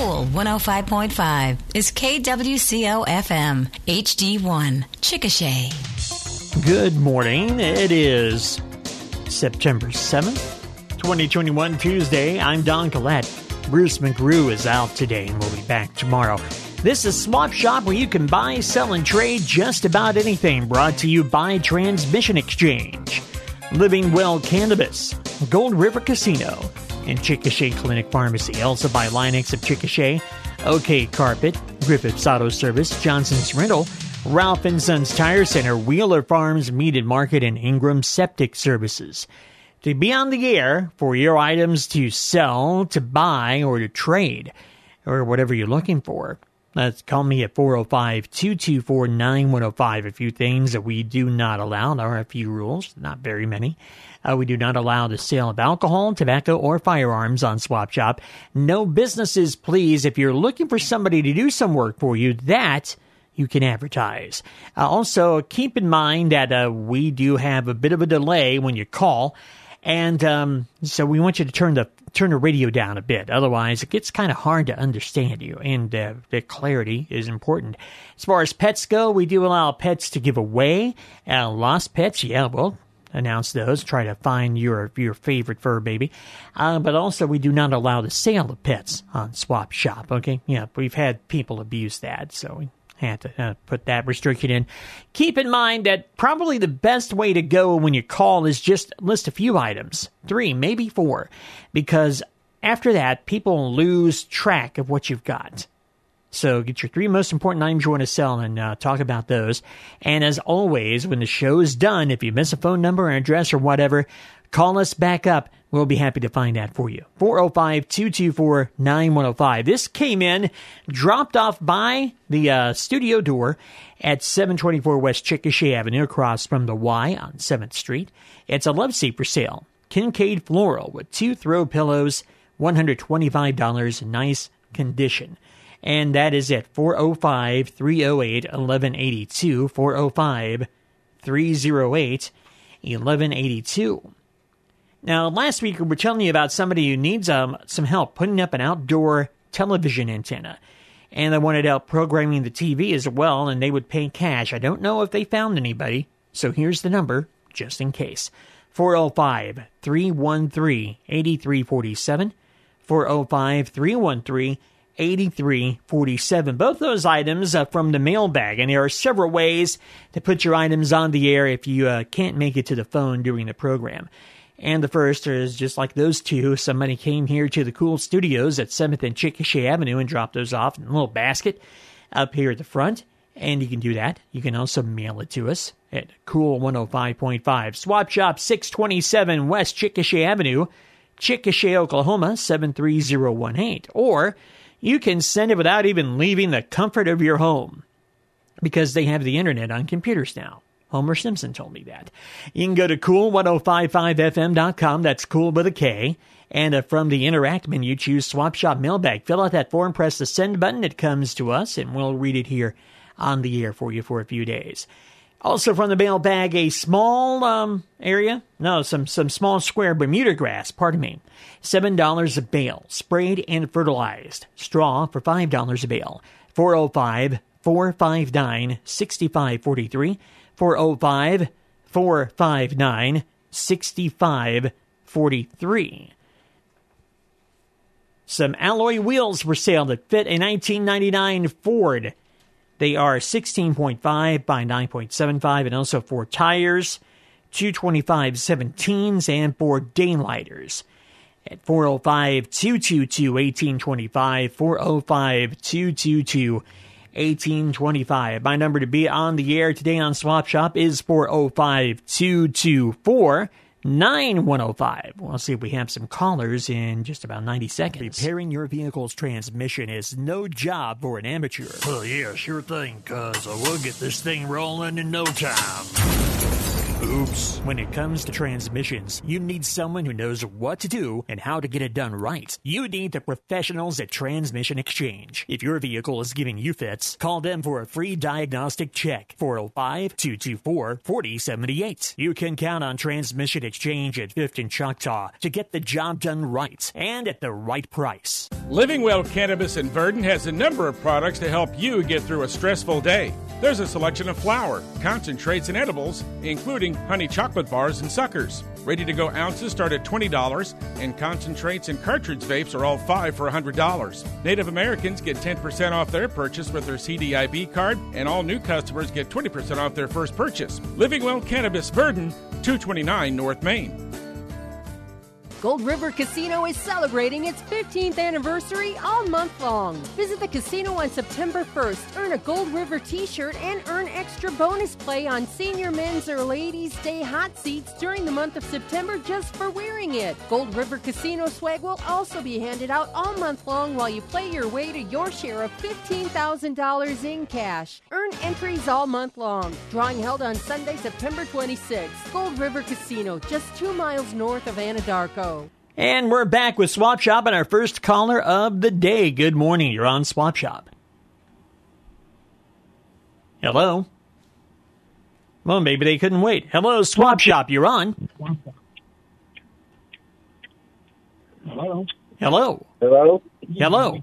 Cool 105.5 is KWCO FM HD1 Chickasha. Good morning. It is September 7th, 2021, Tuesday. I'm Don Collette. Bruce McGrew is out today and we'll be back tomorrow. This is Swap Shop where you can buy, sell, and trade just about anything. Brought to you by Transmission Exchange, Living Well Cannabis, Gold River Casino, and Chickasha Clinic Pharmacy. Also by Linex of Chickasha, OK Carpet, Griffith's Auto Service, Johnson's Rental, Ralph and Sons Tire Center, Wheeler Farms Meat and Market, and Ingram Septic Services. To be on the air for your items to sell, to buy, or to trade, or whatever you're looking for. Let's call me at 405 224 9105. A few things that we do not allow. There are a few rules, not very many. Uh, we do not allow the sale of alcohol, tobacco, or firearms on Swap Shop. No businesses, please. If you're looking for somebody to do some work for you, that you can advertise. Uh, also, keep in mind that uh, we do have a bit of a delay when you call. And um, so we want you to turn the turn the radio down a bit. Otherwise, it gets kind of hard to understand you, and uh, the clarity is important. As far as pets go, we do allow pets to give away. Uh, lost pets, yeah, well, announce those. Try to find your your favorite fur baby. Uh, but also, we do not allow the sale of pets on Swap Shop. Okay, yeah, we've had people abuse that, so had to uh, put that restriction in. Keep in mind that probably the best way to go when you call is just list a few items, three, maybe four, because after that, people lose track of what you've got. So get your three most important items you want to sell and uh, talk about those. And as always, when the show is done, if you miss a phone number or address or whatever, call us back up. We'll be happy to find that for you. 405 224 9105. This came in, dropped off by the uh, studio door at 724 West Chickasha Avenue across from the Y on 7th Street. It's a love seat for sale. Kincaid floral with two throw pillows, $125, nice condition. And that is at 405 308 1182. 405 308 1182. Now, last week we were telling you about somebody who needs um, some help putting up an outdoor television antenna. And they wanted help programming the TV as well, and they would pay cash. I don't know if they found anybody, so here's the number just in case 405 313 8347. 405 313 8347. Both those items are from the mailbag, and there are several ways to put your items on the air if you uh, can't make it to the phone during the program. And the first is just like those two. Somebody came here to the Cool Studios at 7th and Chickasha Avenue and dropped those off in a little basket up here at the front. And you can do that. You can also mail it to us at Cool 105.5. Swap Shop 627 West Chickasha Avenue, Chickasha, Oklahoma 73018. Or you can send it without even leaving the comfort of your home because they have the internet on computers now. Homer Simpson told me that. You can go to cool1055fm.com. That's cool with a K. And uh, from the Interact menu, choose Swap Shop Mailbag. Fill out that form, press the send button. It comes to us, and we'll read it here on the air for you for a few days. Also from the mailbag, a small um, area, no, some some small square Bermuda grass. Pardon me, seven dollars a bale, sprayed and fertilized. Straw for five dollars a bale. 405 459 6543. 405 459 6543. Some alloy wheels were sale that fit a 1999 Ford. They are 16.5 by 9.75 and also four tires, 225 17s, and four daylighters. At 405 222 1825, 405 222 1825. My number to be on the air today on Swap Shop is 405 224 9105. We'll see if we have some callers in just about 90 seconds. Repairing your vehicle's transmission is no job for an amateur. Oh, yeah, sure thing, cuz I will get this thing rolling in no time. Oops. When it comes to transmissions, you need someone who knows what to do and how to get it done right. You need the professionals at Transmission Exchange. If your vehicle is giving you fits, call them for a free diagnostic check. 405 224 4078. You can count on Transmission Exchange at 5th and Choctaw to get the job done right and at the right price. Living Well Cannabis in Verden has a number of products to help you get through a stressful day. There's a selection of flour, concentrates, and edibles, including honey chocolate bars and suckers. Ready to go ounces start at $20, and concentrates and cartridge vapes are all 5 for $100. Native Americans get 10% off their purchase with their CDIB card, and all new customers get 20% off their first purchase. Living Well Cannabis Verden, 229 North Main. Gold River Casino is celebrating its 15th anniversary all month long. Visit the casino on September 1st, earn a Gold River t shirt, and earn extra bonus play on senior men's or ladies' day hot seats during the month of September just for wearing it. Gold River Casino swag will also be handed out all month long while you play your way to your share of $15,000 in cash. Earn entries all month long. Drawing held on Sunday, September 26th. Gold River Casino, just two miles north of Anadarko. And we're back with Swap Shop and our first caller of the day. Good morning. You're on Swap Shop. Hello. Well, maybe they couldn't wait. Hello, Swap Shop. You're on. Hello. Hello. Hello. Hello.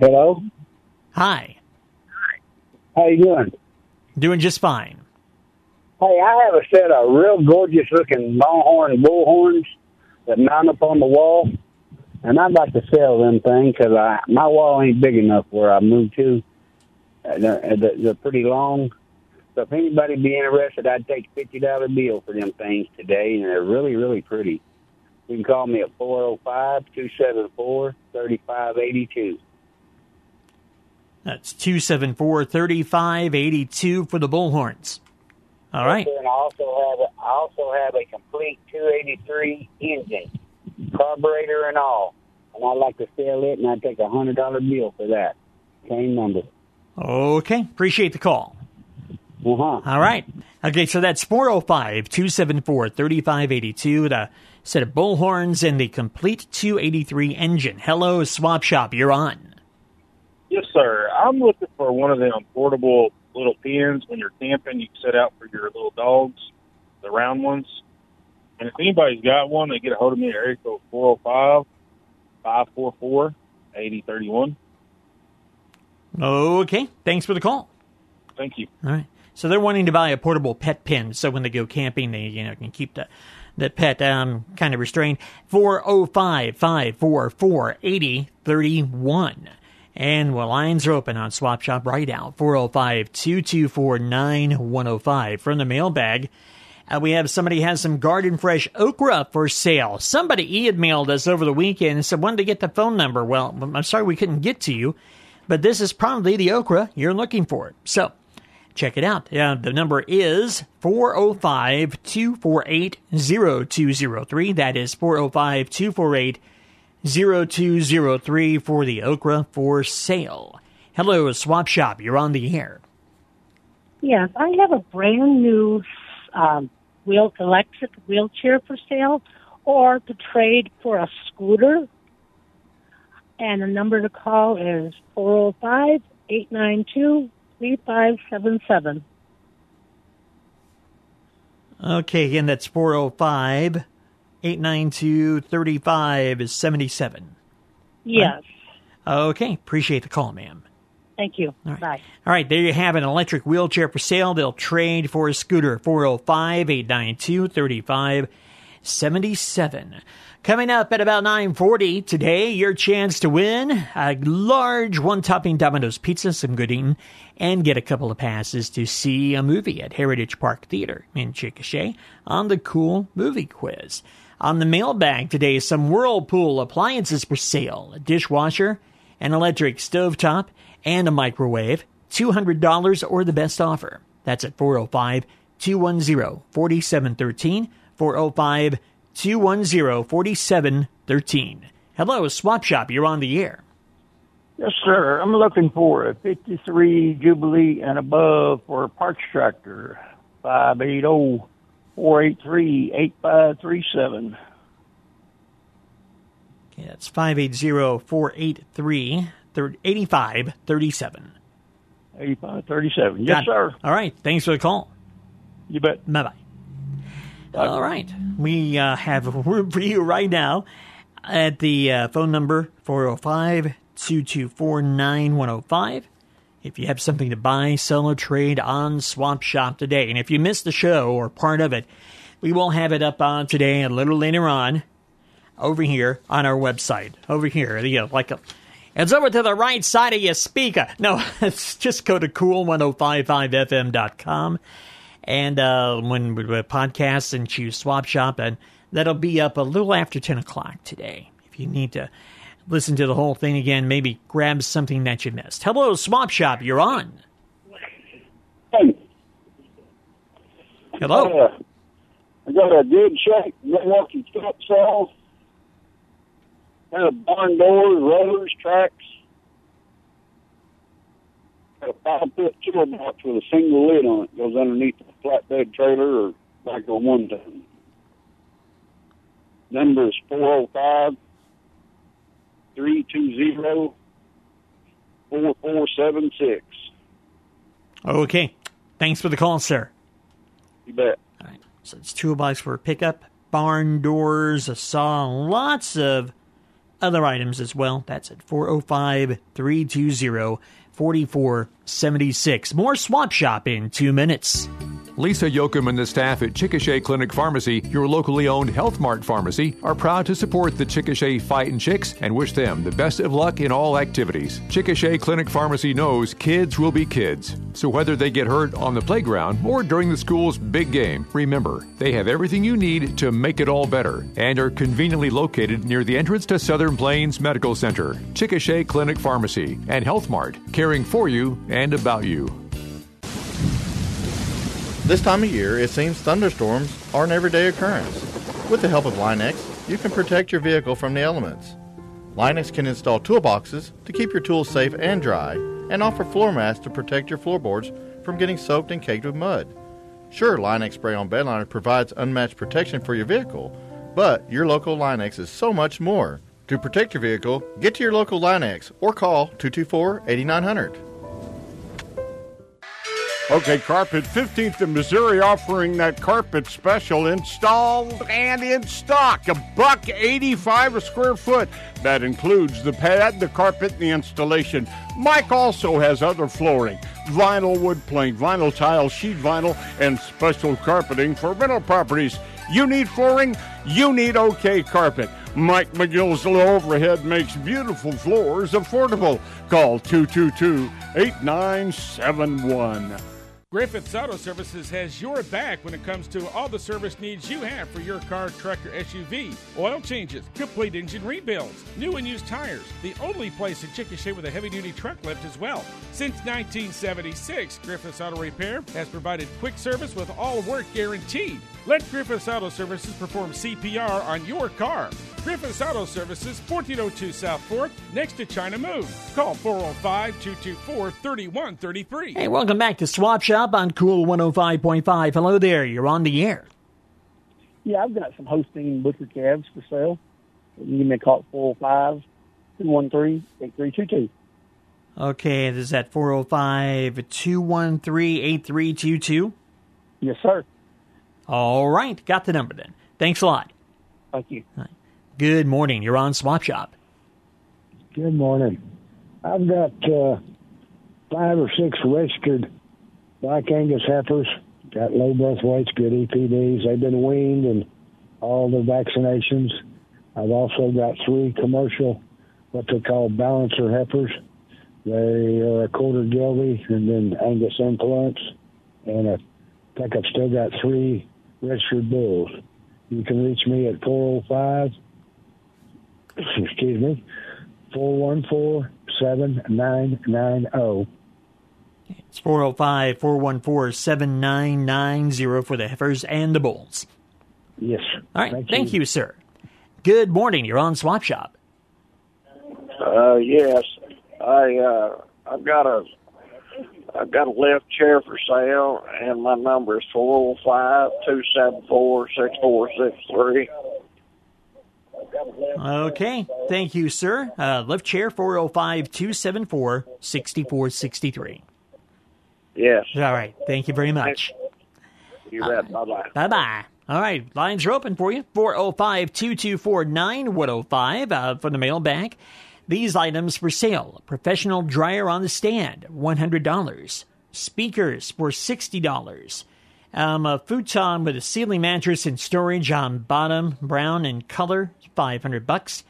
Hello. Hi. How are you doing? Doing just fine. Hey, I have a set of real gorgeous looking longhorn bull horns that mount up on the wall, and I'd like to sell them things because my wall ain't big enough where I moved to. They're, they're pretty long. So if anybody be interested, I'd take a fifty dollar bill for them things today, and they're really really pretty. You can call me at four zero five two seven four thirty five eighty two. That's 274 3582 for the Bullhorns. All right. And I also have a, I also have a complete 283 engine, carburetor and all. And I'd like to sell it, and I'd take a hundred dollar bill for that. Same number. Okay. Appreciate the call. Uh huh. All right. Okay, so that's 405 274 3582. The set of bullhorns and the complete 283 engine. Hello, Swap Shop. You're on. Yes, sir. I'm looking for one of them portable little pens when you're camping. You set out for your little dogs, the round ones. And if anybody's got one, they get a hold of me at area code 405 544 8031. Okay. Thanks for the call. Thank you. All right. So they're wanting to buy a portable pet pen, so when they go camping, they you know can keep the the pet um, kind of restrained. Four zero five five four four eighty thirty one. And well, lines are open on Swap Shop right now. 405 224 9105. From the mailbag, uh, we have somebody has some garden fresh okra for sale. Somebody emailed us over the weekend and said, wanted to get the phone number. Well, I'm sorry we couldn't get to you, but this is probably the okra you're looking for. So check it out. Uh, the number is 405 248 0203. That is 405 248 0203 for the okra for sale. Hello, Swap Shop. You're on the air. Yes, I have a brand new um, wheel electric wheelchair for sale, or to trade for a scooter. And the number to call is 405 892 3577. Okay, again, that's 405 892 3577. Yes. Okay, appreciate the call, ma'am. Thank you. All right. Bye. All right, there you have an electric wheelchair for sale. They'll trade for a scooter 405 892 3577. Coming up at about 940 today, your chance to win a large one-topping Domino's pizza, some good eating, and get a couple of passes to see a movie at Heritage Park Theater in Chickasha on the Cool Movie Quiz. On the mailbag today, some Whirlpool appliances for sale, a dishwasher, an electric stovetop, and a microwave, $200 or the best offer. That's at 405 210 4713, 405 210 4713. Hello, Swap Shop, you're on the air. Yes, sir. I'm looking for a 53 Jubilee and above for a parts tractor. five eight zero four eight three eight five three seven. Okay, that's 580 483 8537. 8537. Yes, sir. All right. Thanks for the call. You bet. Bye bye. All right. We uh, have room for you right now at the uh, phone number 405 224 9105. If you have something to buy, sell, or trade on Swap Shop today. And if you missed the show or part of it, we will have it up on today a little later on over here on our website. Over here. You know, like a, it's over to the right side of your speaker. No, just go to cool1055fm.com and uh, when we podcast and choose Swap Shop, and that'll be up a little after 10 o'clock today. If you need to listen to the whole thing again, maybe grab something that you missed. Hello, Swap Shop, you're on. Hey, Hello. uh, I got a good shape Milwaukee truck saw. Had a barn door, rollers, tracks. Got a five foot toolbox with a single lid on it. Goes underneath the flatbed trailer or like a one ton. Number is 405 320 4476. Okay. Thanks for the call, sir. You bet. All right. So it's toolbox for pickup, barn doors, a saw, lots of other items as well. That's at 405 320 4476. More swap shop in two minutes. Lisa Yoakum and the staff at Chickasha Clinic Pharmacy, your locally owned Health Mart pharmacy, are proud to support the Chickasha Fightin' Chicks and wish them the best of luck in all activities. Chickasha Clinic Pharmacy knows kids will be kids. So whether they get hurt on the playground or during the school's big game, remember, they have everything you need to make it all better and are conveniently located near the entrance to Southern Plains Medical Center. Chickasha Clinic Pharmacy and Health Mart, caring for you and about you. This time of year, it seems thunderstorms are an everyday occurrence. With the help of Linex, you can protect your vehicle from the elements. Linex can install toolboxes to keep your tools safe and dry, and offer floor mats to protect your floorboards from getting soaked and caked with mud. Sure, Linex spray on bedliner provides unmatched protection for your vehicle, but your local Linex is so much more. To protect your vehicle, get to your local Linex or call 224 8900. Okay, Carpet 15th in Missouri offering that carpet special installed and in stock. A buck 85 a square foot. That includes the pad, the carpet, and the installation. Mike also has other flooring, vinyl wood plank, vinyl tile, sheet vinyl, and special carpeting for rental properties. You need flooring? You need OK Carpet. Mike McGill's low overhead makes beautiful floors affordable. Call 222 8971. Griffiths Auto Services has your back when it comes to all the service needs you have for your car, truck, or SUV. Oil changes, complete engine rebuilds, new and used tires. The only place in Chickasha with a heavy duty truck lift as well. Since 1976, Griffiths Auto Repair has provided quick service with all work guaranteed. Let Griffiths Auto Services perform CPR on your car. Griffiths Auto Services, 1402 South 4th, next to China Moon. Call 405 224 3133. Hey, welcome back to Swap Shop on Cool 105.5. Hello there. You're on the air. Yeah, I've got some Holstein butcher calves for sale. You can give me a call at 405 213 8322. Okay, this is at 405 213 8322. Yes, sir. All right, got the number then. Thanks a lot. Thank you. Good morning. You're on Swap Shop. Good morning. I've got uh, five or six registered Black Angus heifers. Got low birth weights, good EPDs. They've been weaned and all the vaccinations. I've also got three commercial, what they call balancer heifers. They are a quarter Gelbvieh and then Angus influence. And I think I've still got three registered bulls. You can reach me at 405 excuse me, 414-7990. It's 405 414 7990 for the heifers and the bulls. Yes. All right. Thank Thank, you. you. sir. Good morning. You're on Swap Shop. Uh, yes, I uh, I've got a I've got a left chair for sale, and my number is four zero five two seven four six four six three. Okay. Thank you, sir. Uh, lift chair 405 274 6463. Yes. All right. Thank you very much. You bet. Bye bye. Bye bye. All right. Lines are open for you 405 224 9105 uh, for the mailbag. These items for sale professional dryer on the stand, $100. Speakers for $60. Um, a futon with a ceiling mattress and storage on bottom, brown in color, 500 bucks,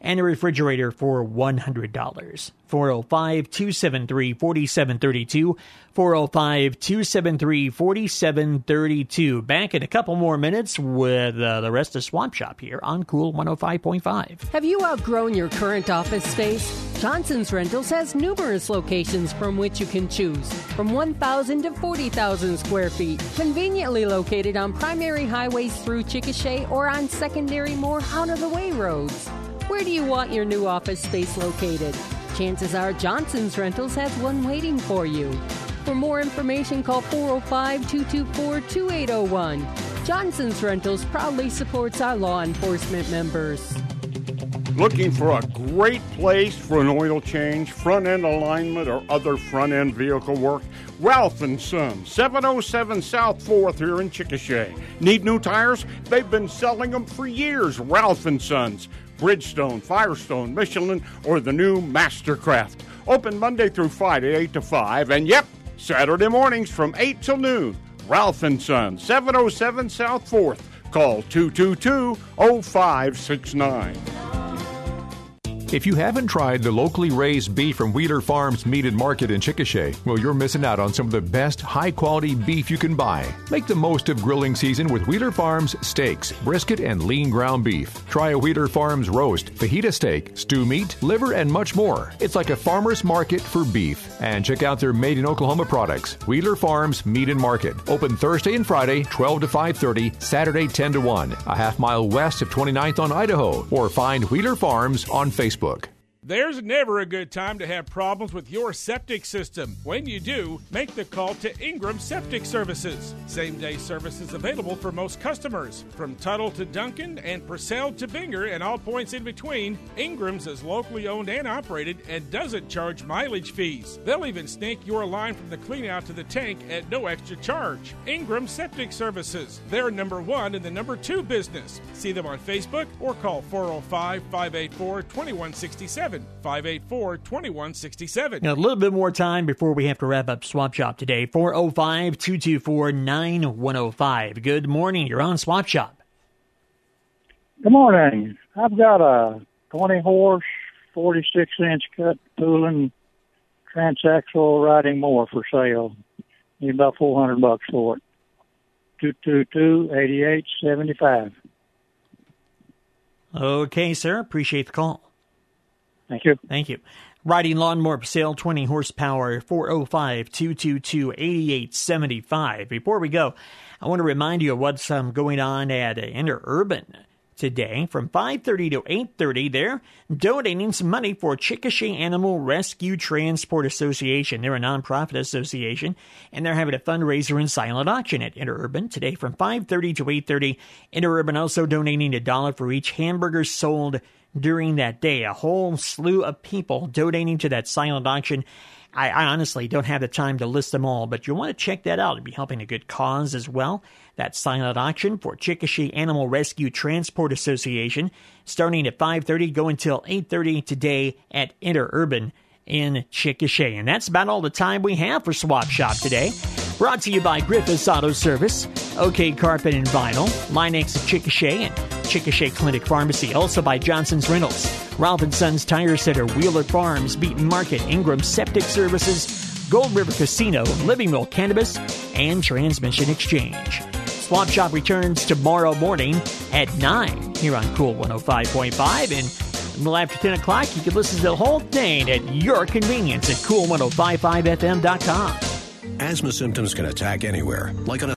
and a refrigerator for $100. 405 273 4732. 405 273 4732. Back in a couple more minutes with uh, the rest of Swap Shop here on Cool 105.5. Have you outgrown your current office space? Johnson's Rentals has numerous locations from which you can choose, from 1,000 to 40,000 square feet, conveniently located on primary highways through Chickasha or on secondary, more out of the way roads. Where do you want your new office space located? Chances are Johnson's Rentals has one waiting for you. For more information, call 405 224 2801. Johnson's Rentals proudly supports our law enforcement members. Looking for a great place for an oil change, front end alignment, or other front end vehicle work? Ralph and Son, 707 South 4th here in Chickasha. Need new tires? They've been selling them for years. Ralph and Sons, Bridgestone, Firestone, Michelin, or the new Mastercraft. Open Monday through Friday, 8 to 5, and yep, Saturday mornings from 8 till noon. Ralph and Son, 707 South 4th. Call 222 0569. If you haven't tried the locally raised beef from Wheeler Farms Meat and Market in Chickasha, well, you're missing out on some of the best high quality beef you can buy. Make the most of grilling season with Wheeler Farms steaks, brisket, and lean ground beef. Try a Wheeler Farms roast, fajita steak, stew meat, liver, and much more. It's like a farmer's market for beef. And check out their made in Oklahoma products. Wheeler Farms Meat and Market. Open Thursday and Friday, 12 to 5.30, Saturday 10 to 1, a half mile west of 29th on Idaho. Or find Wheeler Farms on Facebook. Facebook. There's never a good time to have problems with your septic system. When you do, make the call to Ingram Septic Services. Same day services available for most customers. From Tuttle to Duncan and Purcell to Binger and all points in between, Ingram's is locally owned and operated and doesn't charge mileage fees. They'll even snake your line from the cleanout to the tank at no extra charge. Ingram Septic Services. They're number one in the number two business. See them on Facebook or call 405 584 2167. 584 2167. A little bit more time before we have to wrap up Swap Shop today. 405 224 9105. Good morning. You're on Swap Shop. Good morning. I've got a 20 horse, 46 inch cut pulling transaxle riding mower for sale. Need about 400 bucks for it. 222 8875. Okay, sir. Appreciate the call. Thank you. Thank you. Riding lawnmower sale, 20 horsepower, 405 222 8875. Before we go, I want to remind you of what's um, going on at uh, Interurban today from 5.30 to 8.30 they're donating some money for chickasha animal rescue transport association they're a nonprofit association and they're having a fundraiser and silent auction at interurban today from 5.30 to 8.30 interurban also donating a dollar for each hamburger sold during that day a whole slew of people donating to that silent auction I, I, honestly don't have the time to list them all, but you'll want to check that out. It'll be helping a good cause as well. That silent auction for Chickasha Animal Rescue Transport Association, starting at 5:30, go until 8:30 today at Interurban in Chickasha. And that's about all the time we have for Swap Shop today. Brought to you by Griffiths Auto Service, OK Carpet and Vinyl, Linex of Chickasha, and Chickasha Clinic Pharmacy. Also by Johnson's Rentals, Ralph Sons Tire Center, Wheeler Farms, Meat and Market, Ingram Septic Services, Gold River Casino, Living Well Cannabis, and Transmission Exchange. Swap Shop returns tomorrow morning at 9 here on Cool 105.5. And little after 10 o'clock, you can listen to the whole thing at your convenience at cool1055fm.com. Asthma symptoms can attack anywhere, like on a